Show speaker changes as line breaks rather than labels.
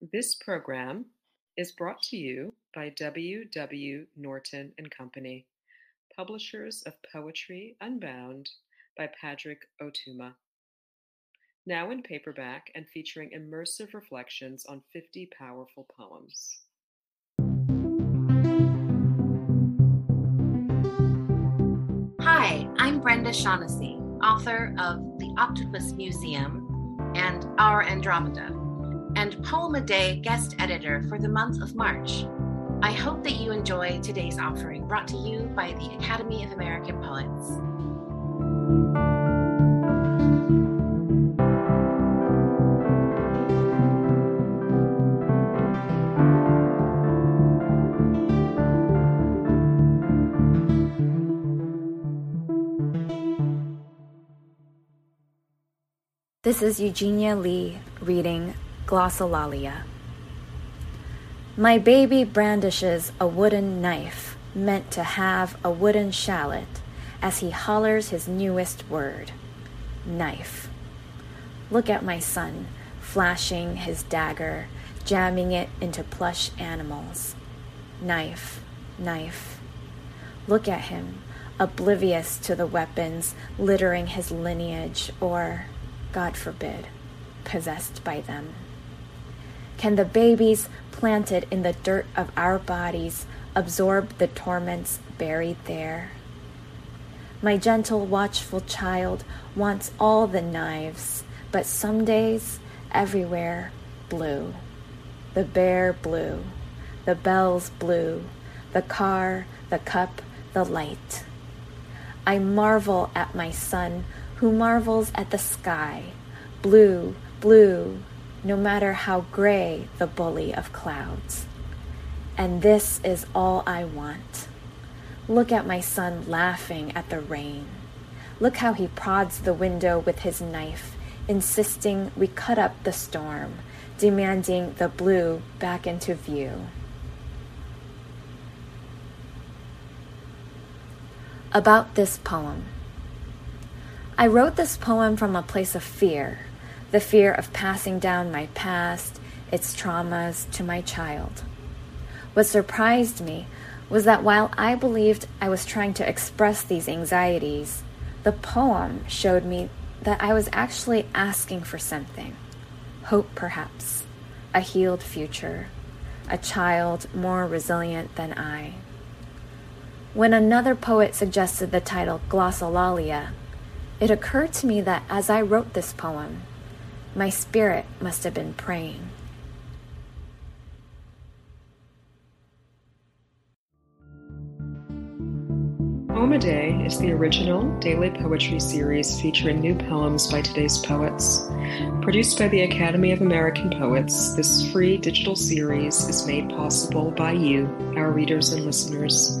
This program is brought to you by W. W. Norton and Company, publishers of Poetry Unbound by Padraig Ó Tuama. Now in paperback and featuring immersive reflections on 50 powerful poems.
Hi, I'm Brenda Shaughnessy, author of The Octopus Museum and Our Andromeda, and Poem a Day guest editor for the month of March. I hope that you enjoy today's offering brought to you by the Academy of American Poets.
This is Eugenia Leigh reading Glossolalia. My baby brandishes a wooden knife meant to have a wooden shallot as he hollers his newest word knife. Look at my son flashing his dagger, jamming it into plush animals. Knife, knife. Look at him, oblivious to the weapons littering his lineage or God forbid, possessed by them? Can the babies planted in the dirt of our bodies absorb the torments buried there? My gentle, watchful child wants all the knives, but some days, everywhere, blue. The bear blue, the bells blue, the car, the cup, the light. I marvel at my son who marvels at the sky, blue, blue, no matter how gray the bully of clouds. And this is all I want. Look at my son laughing at the rain. Look how he prods the window with his knife, insisting we cut up the storm, demanding the blue back into view. About this poem. I wrote this poem from a place of fear the fear of passing down my past, its traumas, to my child. What surprised me was that while I believed I was trying to express these anxieties, the poem showed me that I was actually asking for something hope, perhaps, a healed future, a child more resilient than I. When another poet suggested the title Glossolalia, it occurred to me that as I wrote this poem, my spirit must have been praying.
Poem a Day is the original daily poetry series featuring new poems by today's poets. Produced by the Academy of American Poets, this free digital series is made possible by you, our readers and listeners.